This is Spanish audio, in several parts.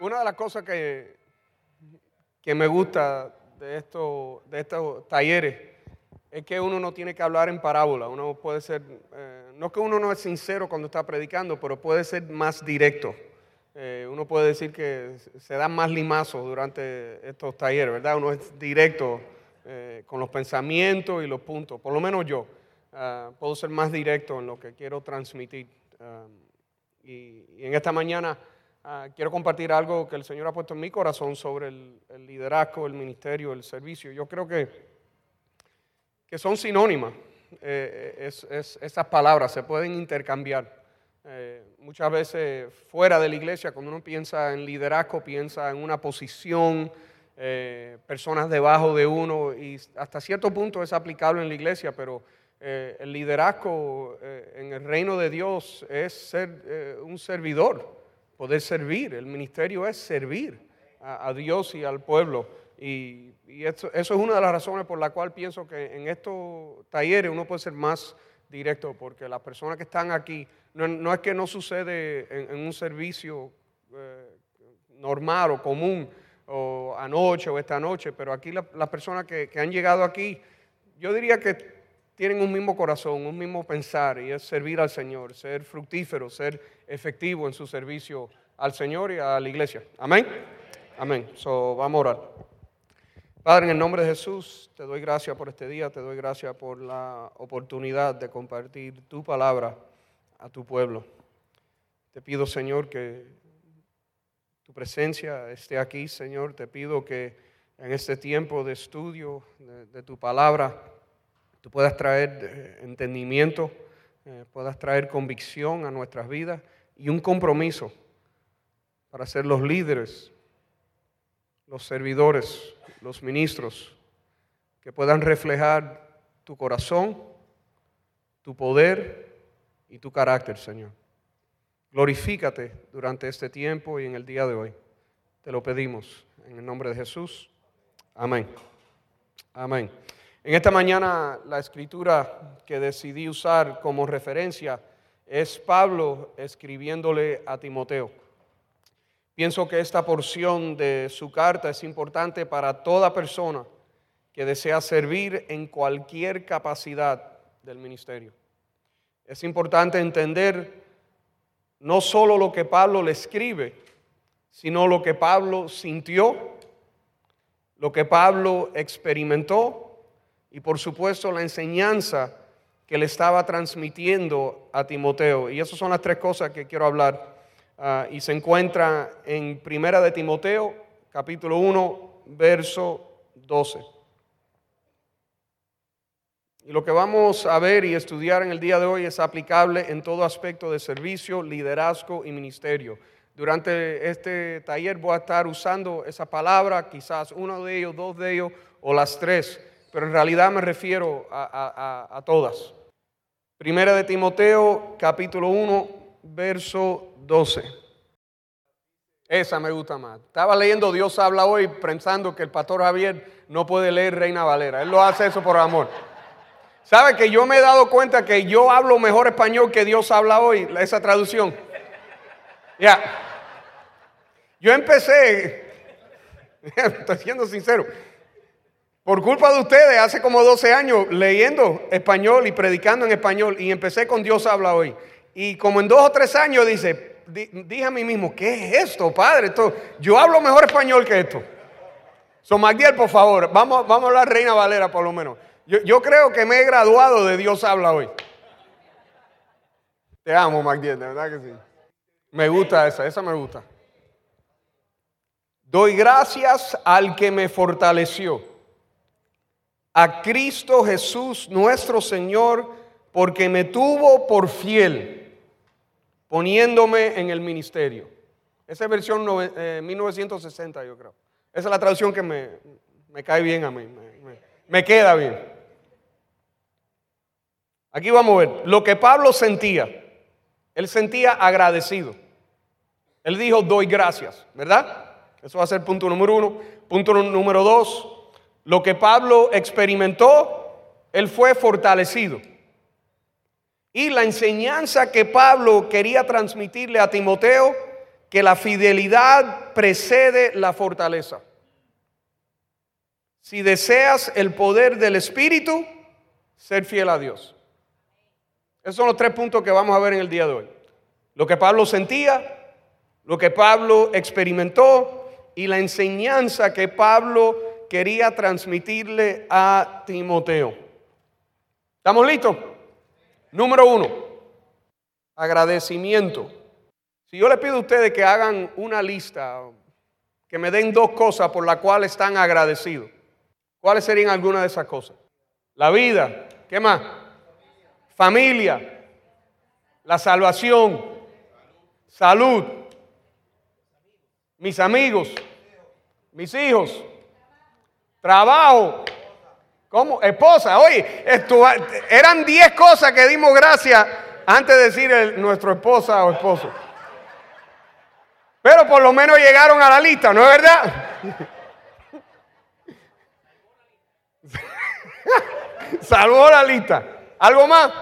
Una de las cosas que, que me gusta de, esto, de estos talleres es que uno no tiene que hablar en parábola. Uno puede ser, eh, no que uno no es sincero cuando está predicando, pero puede ser más directo. Eh, uno puede decir que se dan más limazos durante estos talleres, ¿verdad? Uno es directo eh, con los pensamientos y los puntos. Por lo menos yo ah, puedo ser más directo en lo que quiero transmitir. Ah, y, en esta mañana Ah, quiero compartir algo que el Señor ha puesto en mi corazón sobre el, liderazgo, el ministerio, el servicio. Yo creo que, que son sinónimas. Eh, esas palabras se pueden intercambiar. Eh, muchas veces fuera de la iglesia, cuando uno piensa en liderazgo, piensa en una posición, eh, personas debajo de uno, y hasta cierto punto es aplicable en la iglesia, pero el liderazgo en el reino de Dios es ser un servidor poder servir. El ministerio es servir a, Dios y al pueblo. Y, eso, es una de las razones por la cual pienso que en estos talleres uno puede ser más directo, porque las personas que están aquí, no, es que no sucede en, un servicio eh, normal o común, o anoche o esta noche, pero aquí las personas que, que han llegado aquí, yo diría que tienen un mismo corazón, un mismo pensar, y es servir al Señor, ser fructífero, ser efectivo en su servicio al Señor y a la iglesia. Amén. Amén. So, vamos a orar. Padre, en el nombre de Jesús, te doy gracias por este día, te doy gracias por la oportunidad de compartir tu palabra a tu pueblo. Te pido, Señor, que tu presencia esté aquí, Señor. Te pido que en este tiempo de estudio de tu palabra, tú puedas traer eh, entendimiento, eh, puedas traer convicción a nuestras vidas y un compromiso para ser los líderes, los servidores, los ministros, que puedan reflejar tu corazón, tu poder y tu carácter, Señor. Glorifícate durante este tiempo y en el día de hoy. Te lo pedimos en el nombre de Jesús. Amén. Amén. En esta mañana la escritura que decidí usar como referencia es Pablo escribiéndole a Timoteo. Pienso que esta porción de su carta es importante para toda persona que desea servir en cualquier capacidad del ministerio. Es importante entender no solo lo que Pablo le escribe, sino lo que Pablo sintió, lo que Pablo experimentó y por supuesto la enseñanza que le estaba transmitiendo a Timoteo. Y esas son las tres cosas que quiero hablar. Ah, y se encuentra en Primera de Timoteo, capítulo 1, verso 12. Y lo que vamos a ver y estudiar en el día de hoy es aplicable en todo aspecto de servicio, liderazgo y ministerio. Durante este taller voy a estar usando esa palabra, quizás uno de ellos, dos de ellos o las tres pero en realidad me refiero a, todas. Primera de Timoteo, capítulo 1, verso 12. Esa me gusta más. Estaba leyendo Dios habla hoy pensando que el pastor Javier no puede leer Reina Valera. Él lo hace eso por amor. ¿Sabe que yo me he dado cuenta que yo hablo mejor español que Dios habla hoy? Esa traducción. Ya. Yo empecé, estoy siendo sincero, por culpa de ustedes, hace como 12 años leyendo español y predicando en español y empecé con Dios habla hoy. Y como en dos o tres años dice, dije a mí mismo, ¿qué es esto, Padre? Esto, yo hablo mejor español que esto. So, Magdiel, por favor, vamos, vamos a hablar Reina Valera por lo menos. Yo, yo, creo que me he graduado de Dios habla hoy. Te amo, Magdiel, de verdad que sí. Me gusta esa, esa me gusta. Doy gracias al que me fortaleció a Cristo Jesús nuestro Señor, porque me tuvo por fiel, poniéndome en el ministerio. Esa es versión 1960, eh, yo creo. Esa es la traducción que me, cae bien a mí, me, me queda bien. Aquí vamos a ver lo que Pablo sentía. Él sentía agradecido. Él dijo, doy gracias, ¿verdad? Eso va a ser punto número uno. Punto número dos, lo que Pablo experimentó, él fue fortalecido. Y la enseñanza que Pablo quería transmitirle a Timoteo, que la fidelidad precede la fortaleza. Si deseas el poder del Espíritu, ser fiel a Dios. Esos son los tres puntos que vamos a ver en el día de hoy. Lo que Pablo sentía, lo que Pablo experimentó y la enseñanza que Pablo quería transmitirle a Timoteo. ¿Estamos listos? Número uno, agradecimiento. Si yo le pido a ustedes que hagan una lista, que me den dos cosas por las cuales están agradecidos, ¿cuáles serían algunas de esas cosas? La vida, ¿qué más? Familia, la salvación, salud, mis amigos, mis hijos, trabajo, ¿cómo? Esposa, oye, eran 10 cosas que dimos gracias antes de decir nuestro esposa o esposo. Pero por lo menos llegaron a la lista, ¿no es verdad? Salvó la lista. ¿Algo más?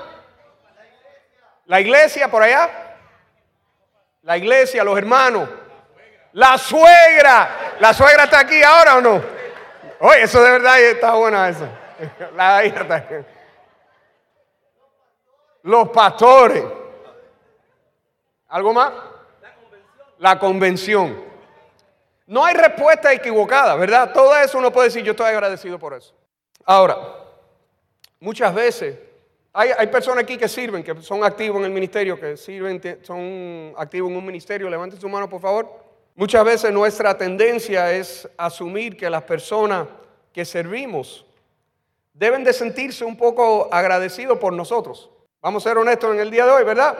La iglesia por allá. La iglesia, los hermanos. La suegra. ¿La suegra está aquí ahora o no? Oye, eso de verdad está buena eso. Los pastores. ¿Algo más? La convención. No hay respuesta equivocada, ¿verdad? Todo eso uno puede decir, yo estoy agradecido por eso. Ahora, muchas veces hay, hay, personas aquí que sirven, que son activos en el ministerio, que sirven, son activos en un ministerio. Levanten su mano, por favor. Muchas veces nuestra tendencia es asumir que las personas que servimos deben de sentirse un poco agradecidos por nosotros. Vamos a ser honestos en el día de hoy, ¿verdad?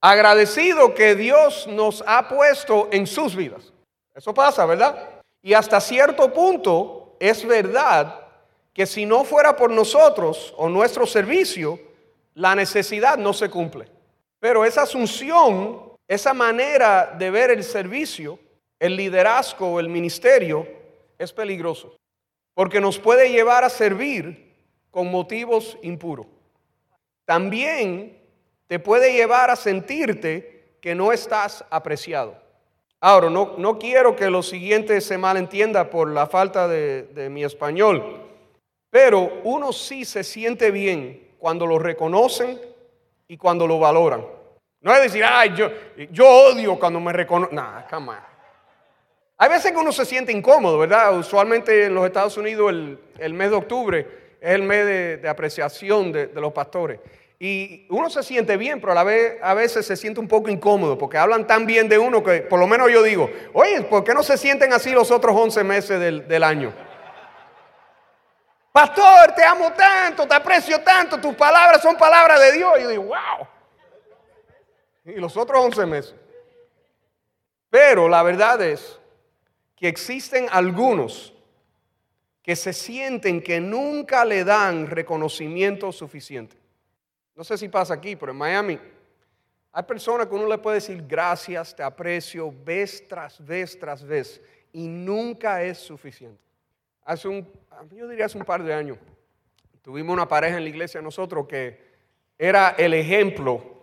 Agradecido que Dios nos ha puesto en sus vidas. Eso pasa, ¿verdad? Y hasta cierto punto es verdad que si no fuera por nosotros o nuestro servicio, la necesidad no se cumple. Pero esa asunción esa manera de ver el servicio, el liderazgo, el ministerio, es peligroso, porque nos puede llevar a servir con motivos impuros. También te puede llevar a sentirte que no estás apreciado. Ahora, no, no quiero que lo siguiente se malentienda por la falta de, de mi español, pero uno sí se siente bien cuando lo reconocen y cuando lo valoran. No es decir, ay, yo, yo odio cuando me reconocen. Nah, come Hay veces que uno se siente incómodo, ¿verdad? Usualmente en los Estados Unidos el, mes de octubre es el mes de, apreciación de, los pastores. Y uno se siente bien, pero a la vez a veces se siente un poco incómodo porque hablan tan bien de uno que por lo menos yo digo, oye, ¿por qué no se sienten así los otros 11 meses del, del año? Pastor, te amo tanto, te aprecio tanto, tus palabras son palabras de Dios. Y yo digo, wow y los otros 11 meses. Pero la verdad es que existen algunos que se sienten que nunca le dan reconocimiento suficiente. No sé si pasa aquí, pero en Miami hay personas que uno le puede decir gracias, te aprecio, vez tras vez tras vez, y nunca es suficiente. Hace un, yo diría hace un par de años, tuvimos una pareja en la iglesia nosotros que era el ejemplo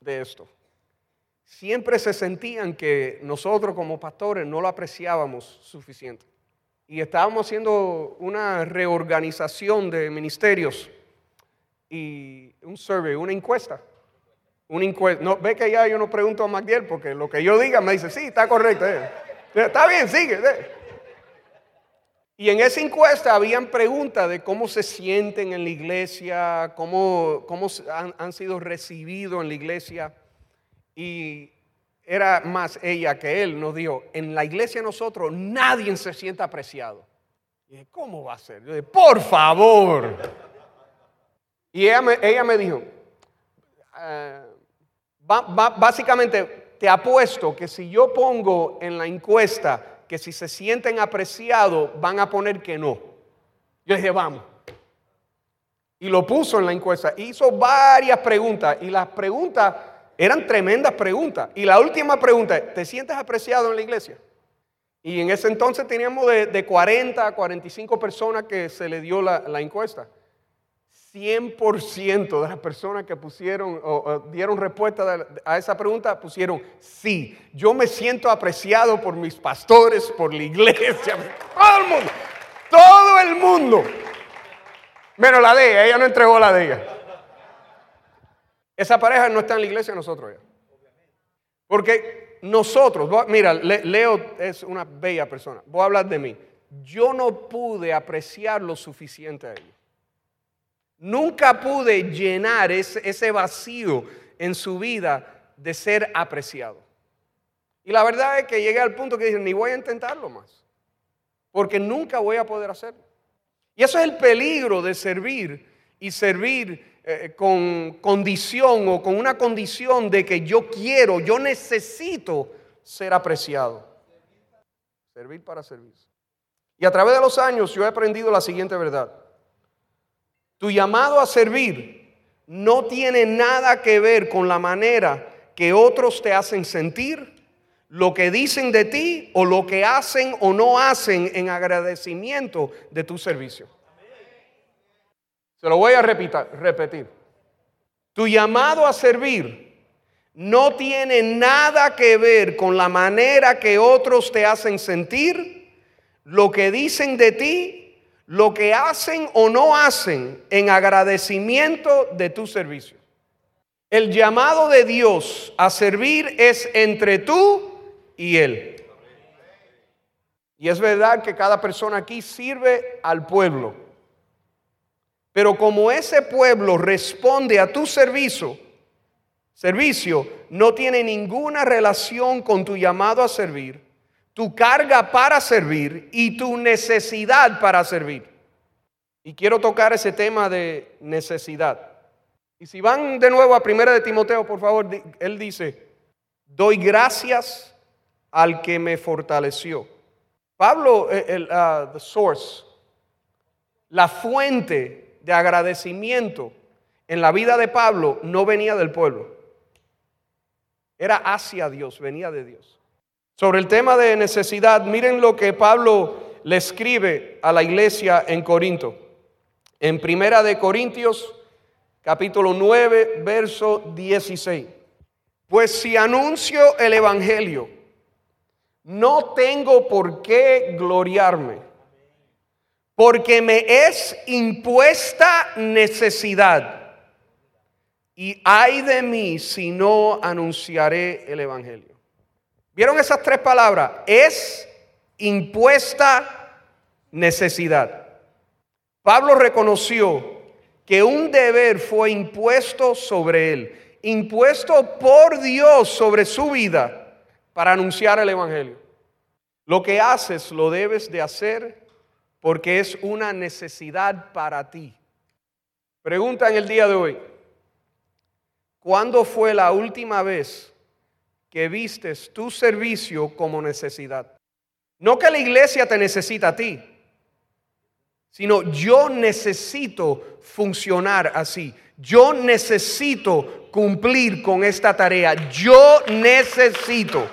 de esto siempre se sentían que nosotros como pastores no lo apreciábamos suficiente. Y estábamos haciendo una reorganización de ministerios y un survey, una encuesta. Una. No, ve que ya yo no pregunto a Magdiel porque lo que yo diga me dice, sí, está correcto. Eh. Está bien, sigue. Eh". Y en esa encuesta habían preguntas de cómo se sienten en la iglesia, cómo, cómo han, han sido recibidos en la iglesia. Y era más ella que él, nos dijo, en la iglesia nosotros nadie se sienta apreciado. Y dije, ¿cómo va a ser? Yo dije, por favor. Y ella me, ella me dijo, eh, básicamente te apuesto que si yo pongo en la encuesta que si se sienten apreciados, van a poner que no. Yo dije, vamos. Y lo puso en la encuesta. Hizo varias preguntas y las preguntas Eran tremendas preguntas. Y la última pregunta es, ¿te sientes apreciado en la iglesia? Y en ese entonces teníamos de, 40 a 45 personas que se le dio la, encuesta. 100% de las personas que pusieron o, dieron respuesta a esa pregunta pusieron sí. Yo me siento apreciado por mis pastores, por la iglesia, todo el mundo, todo el mundo. Menos la de ella, no entregó la de. Esa pareja no está en la iglesia nosotros ya. Porque nosotros, mira, Leo es una bella persona. Voy a hablar de mí. Yo no pude apreciar lo suficiente a ellos. Nunca pude llenar ese, vacío en su vida de ser apreciado. Y la verdad es que llegué al punto que dije, ni voy a intentarlo más, porque nunca voy a poder hacerlo. Y eso es el peligro de servir y servir eh, con condición o con una condición de que yo quiero, yo necesito ser apreciado. Servir para servir. Y a través de los años yo he aprendido la siguiente verdad. Tu llamado a servir no tiene nada que ver con la manera que otros te hacen sentir, lo que dicen de ti o lo que hacen o no hacen en agradecimiento de tu servicio. Se lo voy a repetir. Tu llamado a servir no tiene nada que ver con la manera que otros te hacen sentir, lo que dicen de ti lo que hacen o no hacen en agradecimiento de tu servicio. El llamado de Dios a servir es entre tú y Él. Y es verdad que cada persona aquí sirve al pueblo. Pero como ese pueblo responde a tu servicio, servicio no tiene ninguna relación con tu llamado a servir, tu carga para servir y tu necesidad para servir. Y quiero tocar ese tema de necesidad. Y si van de nuevo a Primera de Timoteo, por favor, él dice, doy gracias al que me fortaleció. Pablo, eh, el, the source, la fuente de agradecimiento en la vida de Pablo no venía del pueblo. Era hacia Dios, venía de Dios. Sobre el tema de necesidad, miren lo que Pablo le escribe a la iglesia en Corinto. En Primera de Corintios, capítulo 9, verso 16. Pues si anuncio el Evangelio, no tengo por qué gloriarme, porque me es impuesta necesidad. Y ay de mí si no anunciaré el Evangelio. ¿Vieron esas tres palabras? Es impuesta necesidad. Pablo reconoció que un deber fue impuesto sobre él, impuesto por Dios sobre su vida para anunciar el Evangelio. Lo que haces lo debes de hacer porque es una necesidad para ti. Pregunta en el día de hoy, ¿cuándo fue la última vez que vistes tu servicio como necesidad. No que la iglesia te necesita a ti, sino yo necesito funcionar así. Yo necesito cumplir con esta tarea. Yo necesito.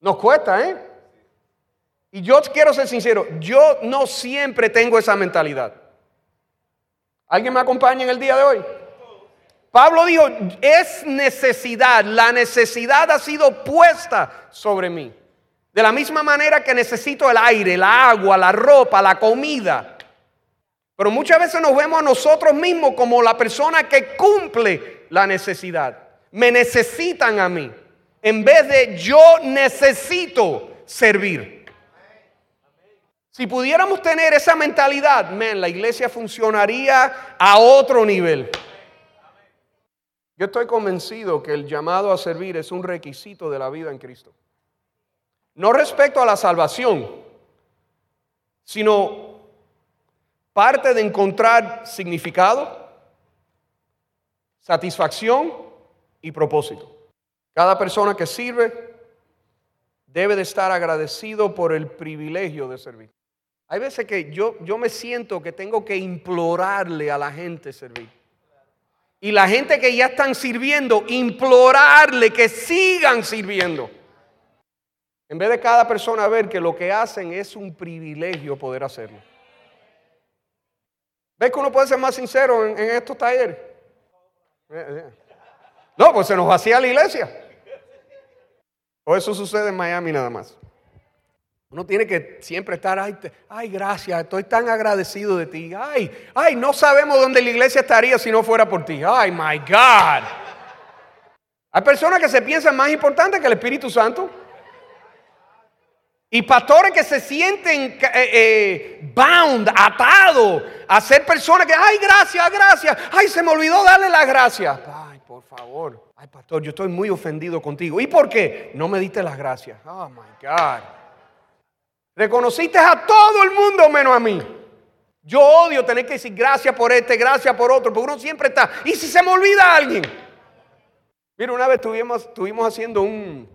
Nos cuesta, ¿eh? Y yo quiero ser sincero, yo no siempre tengo esa mentalidad. ¿Alguien me acompaña en el día de hoy? Pablo dijo, es necesidad, la necesidad ha sido puesta sobre mí. De la misma manera que necesito el aire, la agua, la ropa, la comida. Pero muchas veces nos vemos a nosotros mismos como la persona que cumple la necesidad. Me necesitan a mí. En vez de yo necesito servir. Si pudiéramos tener esa mentalidad, la iglesia funcionaría a otro nivel. Yo estoy convencido que el llamado a servir es un requisito de la vida en Cristo. No respecto a la salvación, sino parte de encontrar significado, satisfacción y propósito. Cada persona que sirve debe de estar agradecido por el privilegio de servir. Hay veces que yo, yo me siento que tengo que implorarle a la gente servir. Y la gente que ya están sirviendo, implorarle que sigan sirviendo. En vez de cada persona ver que lo que hacen es un privilegio poder hacerlo. ¿Ves que uno puede ser más sincero en, estos talleres? Eh, eh. No, pues se nos vacía la iglesia. O eso sucede en Miami nada más. Uno tiene que siempre estar, ay, ay, gracias, estoy tan agradecido de ti. Ay, ay, no sabemos dónde la iglesia estaría si no fuera por ti. Ay, my God. Hay personas que se piensan más importantes que el Espíritu Santo. Y pastores que se sienten eh, eh, bound, atados a ser personas que, ay, gracias, gracias. Ay, se me olvidó darle las gracias. Por favor. Ay, pastor, yo estoy muy ofendido contigo. ¿Y por qué? No me diste las gracias. Oh, my God. Reconociste a todo el mundo menos a mí. Yo odio tener que decir gracias por este, gracias por otro, porque uno siempre está. ¿Y si se me olvida alguien? Mira, una vez estuvimos, estuvimos haciendo un,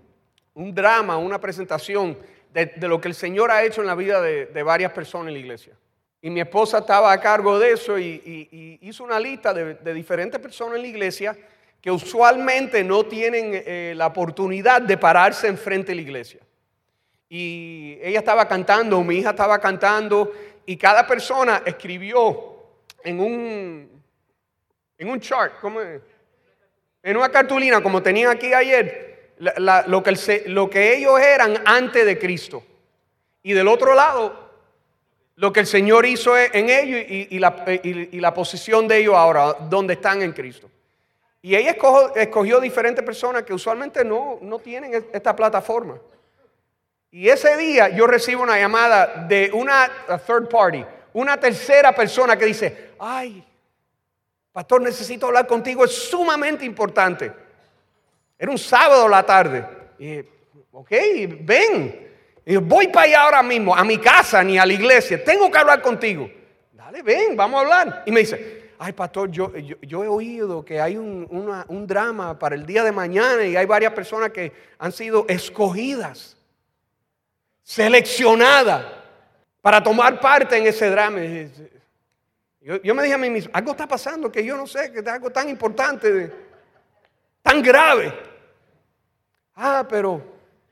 drama, una presentación de, lo que el Señor ha hecho en la vida de, varias personas en la iglesia. Y mi esposa estaba a cargo de eso y, hizo una lista de, diferentes personas en la iglesia que usualmente no tienen eh, la oportunidad de pararse enfrente de la iglesia y ella estaba cantando, mi hija estaba cantando, y cada persona escribió en un, en un chart, ¿cómo en una cartulina, como tenían aquí ayer, lo, que lo que ellos eran antes de Cristo. Y del otro lado, lo que el Señor hizo en ellos la, y, la, posición de ellos ahora, donde están en Cristo. Y ella escogió, diferentes personas que usualmente no, no tienen esta plataforma. Y ese día yo recibo una llamada de una third party, una tercera persona que dice, ay, pastor, necesito hablar contigo, es sumamente importante. Era un sábado a la tarde. Y, ok, ven. Voy para allá ahora mismo, a mi casa ni a la iglesia. Tengo que hablar contigo. Dale, ven, vamos a hablar. Y me dice, ay, pastor, yo, yo, he oído que hay un, un drama para el día de mañana y hay varias personas que han sido escogidas seleccionada para tomar parte en ese drama. Yo, me dije a mí mismo, algo está pasando que yo no sé, que es algo tan importante, tan grave. Ah, pero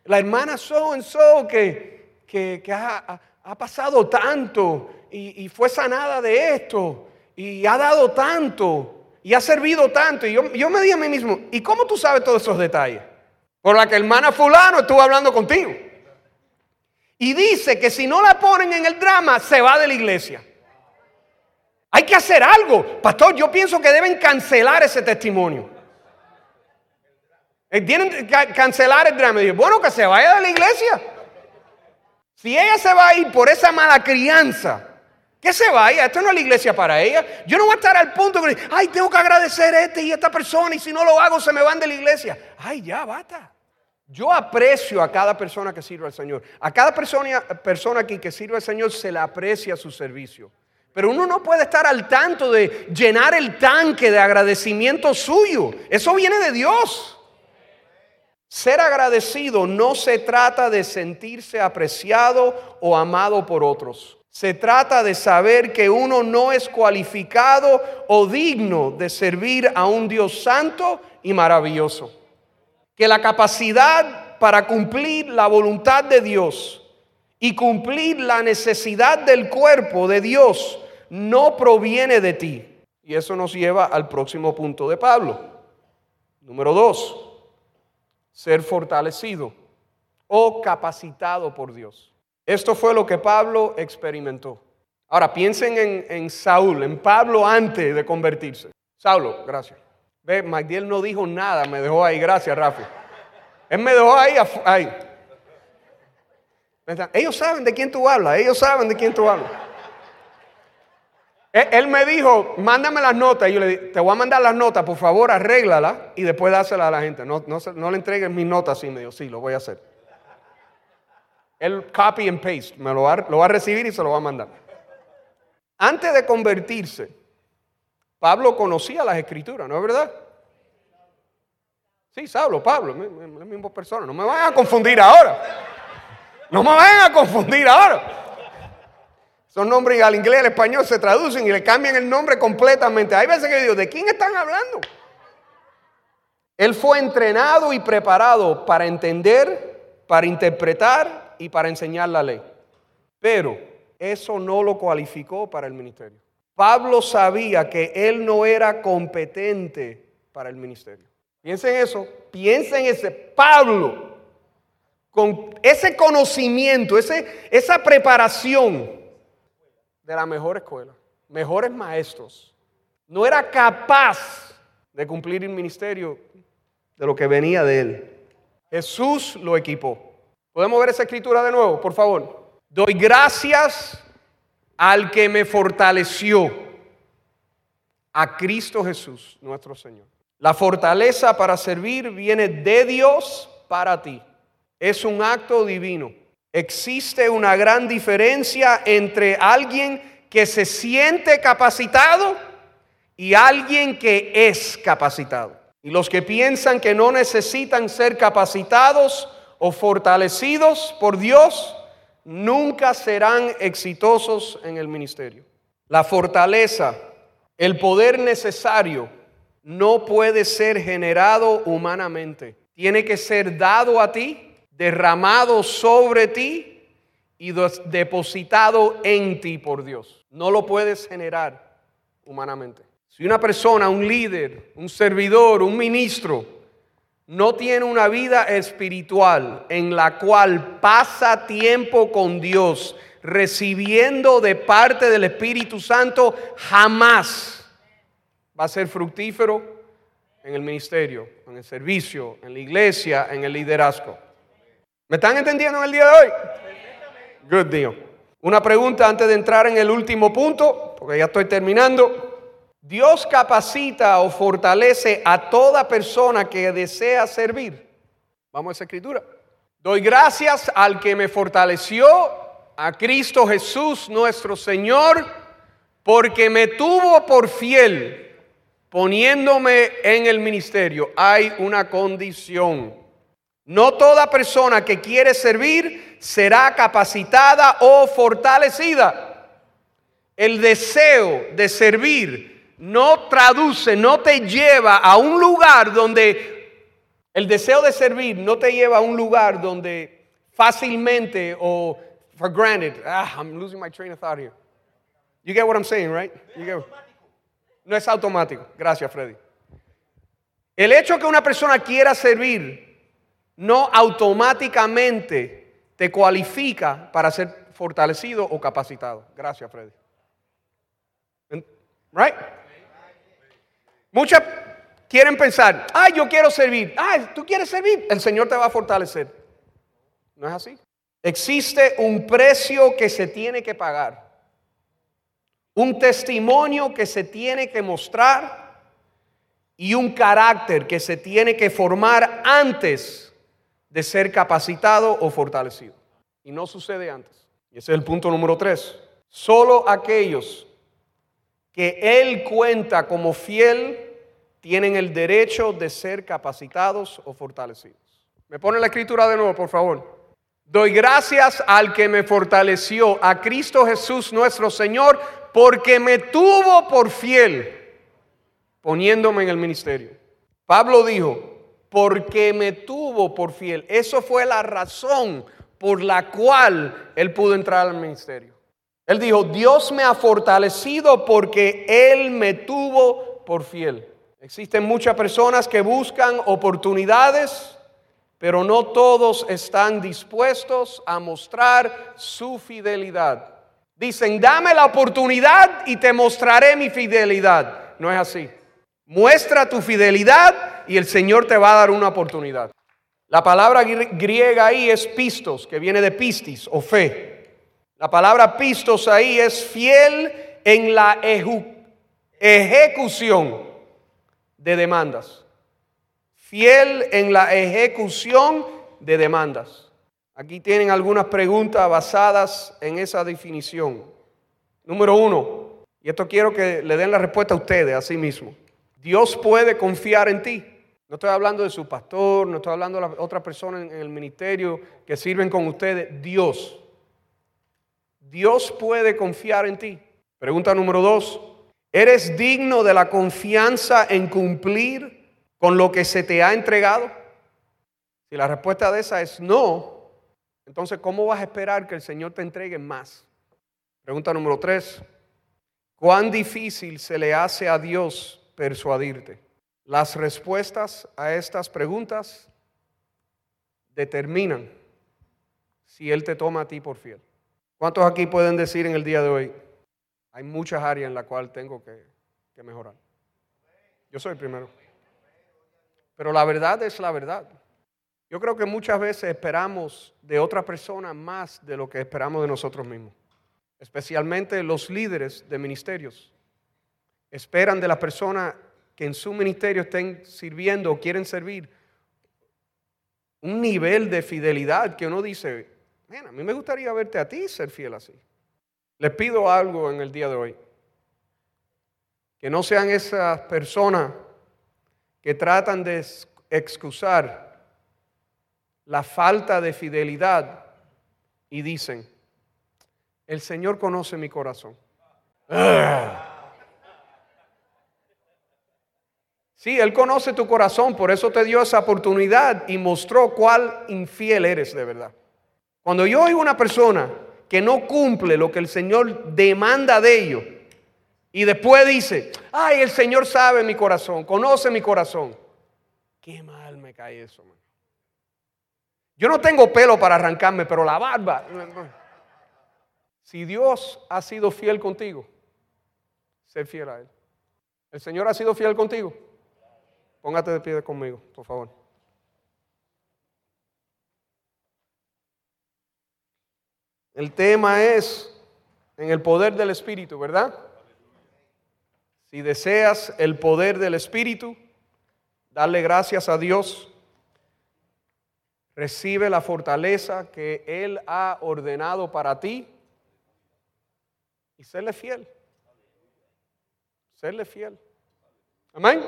la hermana so and so que, que, ha, pasado tanto y, fue sanada de esto y ha dado tanto y ha servido tanto. Y yo, yo me dije a mí mismo, ¿y cómo tú sabes todos esos detalles? Por la que hermana fulano estuvo hablando contigo. Y dice que si no la ponen en el drama, se va de la iglesia. Hay que hacer algo. Pastor, yo pienso que deben cancelar ese testimonio. Eh, tienen que cancelar el drama. Y bueno, que se vaya de la iglesia. Si ella se va a ir por esa mala crianza, que se vaya. Esto no es la iglesia para ella. Yo no voy a estar al punto de, ay, tengo que agradecer a este y esta persona y si no lo hago se me van de la iglesia. Ay, ya, basta. Yo aprecio a cada persona que sirve al Señor. A cada persona, persona aquí que sirve al Señor se le aprecia su servicio. Pero uno no puede estar al tanto de llenar el tanque de agradecimiento suyo. Eso viene de Dios. Ser agradecido no se trata de sentirse apreciado o amado por otros. Se trata de saber que uno no es cualificado o digno de servir a un Dios santo y maravilloso que la capacidad para cumplir la voluntad de Dios y cumplir la necesidad del cuerpo de Dios no proviene de ti. Y eso nos lleva al próximo punto de Pablo. Número dos, ser fortalecido o capacitado por Dios. Esto fue lo que Pablo experimentó. Ahora piensen en, Saúl, en Pablo antes de convertirse. Saulo, gracias. Ve, Magdiel no dijo nada, me dejó ahí. Gracias, Rafa. Él me dejó ahí. ahí. Ellos saben de quién tú hablas, ellos saben de quién tú hablas. Él, me dijo, mándame las notas. Y yo le dije, te voy a mandar las notas, por favor, arréglalas y después dáselas a la gente. No, no, le entregues mis notas así. Me dijo, sí, lo voy a hacer. Él copy and paste, me lo va a recibir y se lo va a mandar. Antes de convertirse, Pablo conocía las escrituras, ¿no es verdad? Sí, Saulo, Pablo, la misma persona. No me vayan a confundir ahora. No me vayan a confundir ahora. Son nombres al inglés, al español se traducen y le cambian el nombre completamente. Hay veces que digo, ¿de quién están hablando? Él fue entrenado y preparado para entender, para interpretar y para enseñar la ley. Pero eso no lo cualificó para el ministerio. Pablo sabía que él no era competente para el ministerio. Piensen en eso, piensen en ese Pablo, con ese conocimiento, ese, esa preparación de la mejor escuela, mejores maestros, no era capaz de cumplir el ministerio de lo que venía de él. Jesús lo equipó. ¿Podemos ver esa escritura de nuevo, por favor? Doy gracias al que me fortaleció, a Cristo Jesús, nuestro Señor. La fortaleza para servir viene de Dios para ti. Es un acto divino. Existe una gran diferencia entre alguien que se siente capacitado y alguien que es capacitado. Y los que piensan que no necesitan ser capacitados o fortalecidos por Dios, nunca serán exitosos en el ministerio. La fortaleza, el poder necesario, no puede ser generado humanamente. Tiene que ser dado a ti, derramado sobre ti y depositado en ti por Dios. No lo puedes generar humanamente. Si una persona, un líder, un servidor, un ministro, no tiene una vida espiritual en la cual pasa tiempo con Dios, recibiendo de parte del Espíritu Santo, jamás va a ser fructífero en el ministerio, en el servicio, en la iglesia, en el liderazgo. ¿Me están entendiendo en el día de hoy? Good deal. Una pregunta antes de entrar en el último punto, porque ya estoy terminando. Dios capacita o fortalece a toda persona que desea servir. Vamos a esa escritura. Doy gracias al que me fortaleció, a Cristo Jesús nuestro Señor, porque me tuvo por fiel, poniéndome en el ministerio. Hay una condición. No toda persona que quiere servir será capacitada o fortalecida. El deseo de servir no traduce, no te lleva a un lugar donde el deseo de servir no te lleva a un lugar donde fácilmente o for granted, ah, I'm losing my train of thought here. You get what I'm saying, right? No es automático. Gracias, Freddy. El hecho que una persona quiera servir no automáticamente te cualifica para ser fortalecido o capacitado. Gracias, Freddy. Right? Muchas quieren pensar, ay, yo quiero servir. Ay, tú quieres servir. El Señor te va a fortalecer. No es así. Existe un precio que se tiene que pagar. Un testimonio que se tiene que mostrar y un carácter que se tiene que formar antes de ser capacitado o fortalecido. Y no sucede antes. Y ese es el punto número tres. Solo aquellos que Él cuenta como fiel tienen el derecho de ser capacitados o fortalecidos. ¿Me pone la escritura de nuevo, por favor? Doy gracias al que me fortaleció, a Cristo Jesús nuestro Señor, porque me tuvo por fiel, poniéndome en el ministerio. Pablo dijo, porque me tuvo por fiel. Eso fue la razón por la cual él pudo entrar al ministerio. Él dijo, Dios me ha fortalecido porque Él me tuvo por fiel. Existen muchas personas que buscan oportunidades, pero no todos están dispuestos a mostrar su fidelidad. Dicen, dame la oportunidad y te mostraré mi fidelidad. No es así. Muestra tu fidelidad y el Señor te va a dar una oportunidad. La palabra griega ahí es pistos, que viene de pistis o fe. La palabra pistos ahí es fiel en la ejecución de demandas. Fiel en la ejecución de demandas. Aquí tienen algunas preguntas basadas en esa definición. Número uno, y esto quiero que le den la respuesta a ustedes, a sí mismo. Dios puede confiar en ti. No estoy hablando de su pastor, no estoy hablando de las otras personas en el ministerio que sirven con ustedes. Dios Dios puede confiar en ti. Pregunta número dos, ¿eres digno de la confianza en cumplir con lo que se te ha entregado? Si la respuesta de esa es no, entonces ¿cómo vas a esperar que el Señor te entregue más? Pregunta número tres, ¿cuán difícil se le hace a Dios persuadirte? Las respuestas a estas preguntas determinan si Él te toma a ti por fiel. ¿Cuántos aquí pueden decir en el día de hoy? Hay muchas áreas en las cuales tengo que, mejorar. Yo soy el primero. Pero la verdad es la verdad. Yo creo que muchas veces esperamos de otra persona más de lo que esperamos de nosotros mismos. Especialmente los líderes de ministerios. Esperan de la persona que en su ministerio estén sirviendo o quieren servir un nivel de fidelidad que uno dice, a mí me gustaría verte a ti ser fiel así. Les pido algo en el día de hoy. Que no sean esas personas que tratan de excusar la falta de fidelidad y dicen, el Señor conoce mi corazón. Sí, Él conoce tu corazón, por eso te dio esa oportunidad y mostró cuál infiel eres de verdad. Cuando yo oigo una persona que no cumple lo que el Señor demanda de ellos y después dice, ay, el Señor sabe mi corazón, conoce mi corazón. Qué mal me cae eso, man. Yo no tengo pelo para arrancarme, pero la barba. Si Dios ha sido fiel contigo, sé fiel a Él. ¿El Señor ha sido fiel contigo? Póngate de pie conmigo, por favor. El tema es en el poder del Espíritu, ¿verdad? Si deseas el poder del Espíritu, dale gracias a Dios. Recibe la fortaleza que Él ha ordenado para ti y serle fiel. Serle fiel. Amén.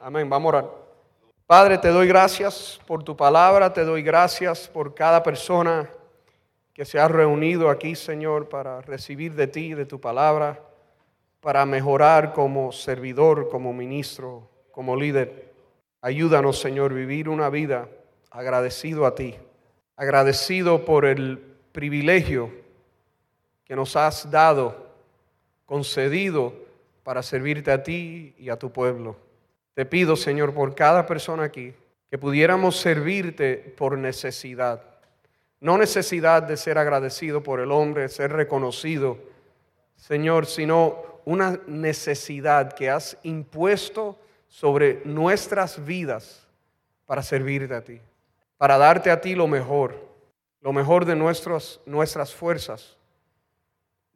Amén. Vamos a orar. Padre, te doy gracias por tu palabra, te doy gracias por cada persona que se ha reunido aquí, Señor, para recibir de ti, de tu palabra, para mejorar como servidor, como ministro, como líder. Ayúdanos, Señor, vivir una vida agradecido a ti, agradecido por el privilegio que nos has dado, concedido para servirte a ti y a tu pueblo. Te pido, Señor, por cada persona aquí, que pudiéramos servirte por necesidad. No necesidad de ser agradecido por el hombre, ser reconocido, Señor, sino una necesidad que has impuesto sobre nuestras vidas para servirte a ti, para darte a ti lo mejor, lo mejor de nuestros, nuestras fuerzas,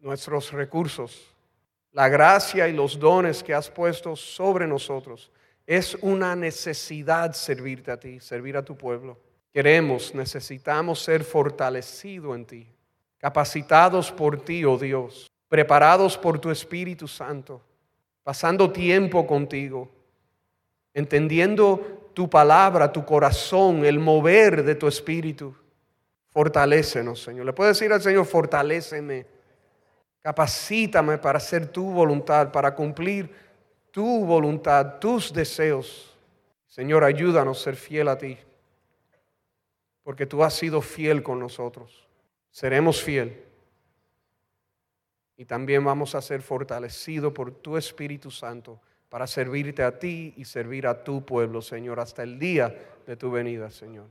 nuestros recursos, la gracia y los dones que has puesto sobre nosotros es una necesidad servirte a ti, servir a tu pueblo. Queremos, necesitamos ser fortalecidos en ti, capacitados por ti, oh Dios, preparados por tu Espíritu Santo, pasando tiempo contigo, entendiendo tu palabra, tu corazón, el mover de tu Espíritu. Fortalécenos, Señor. Le puedo decir al Señor, fortaléceme, capacítame para hacer tu voluntad, para cumplir tu voluntad, tus deseos. Señor, ayúdanos a ser fiel a ti, porque tú has sido fiel con nosotros. Seremos fiel. Y también vamos a ser fortalecidos por tu Espíritu Santo para servirte a ti y servir a tu pueblo, Señor, hasta el día de tu venida, Señor.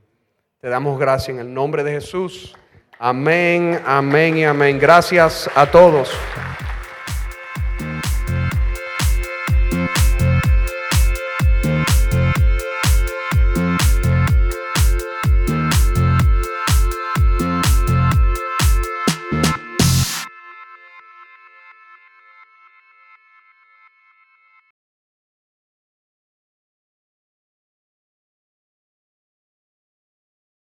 Te damos gracias en el nombre de Jesús. Amén, amén y amén. Gracias a todos.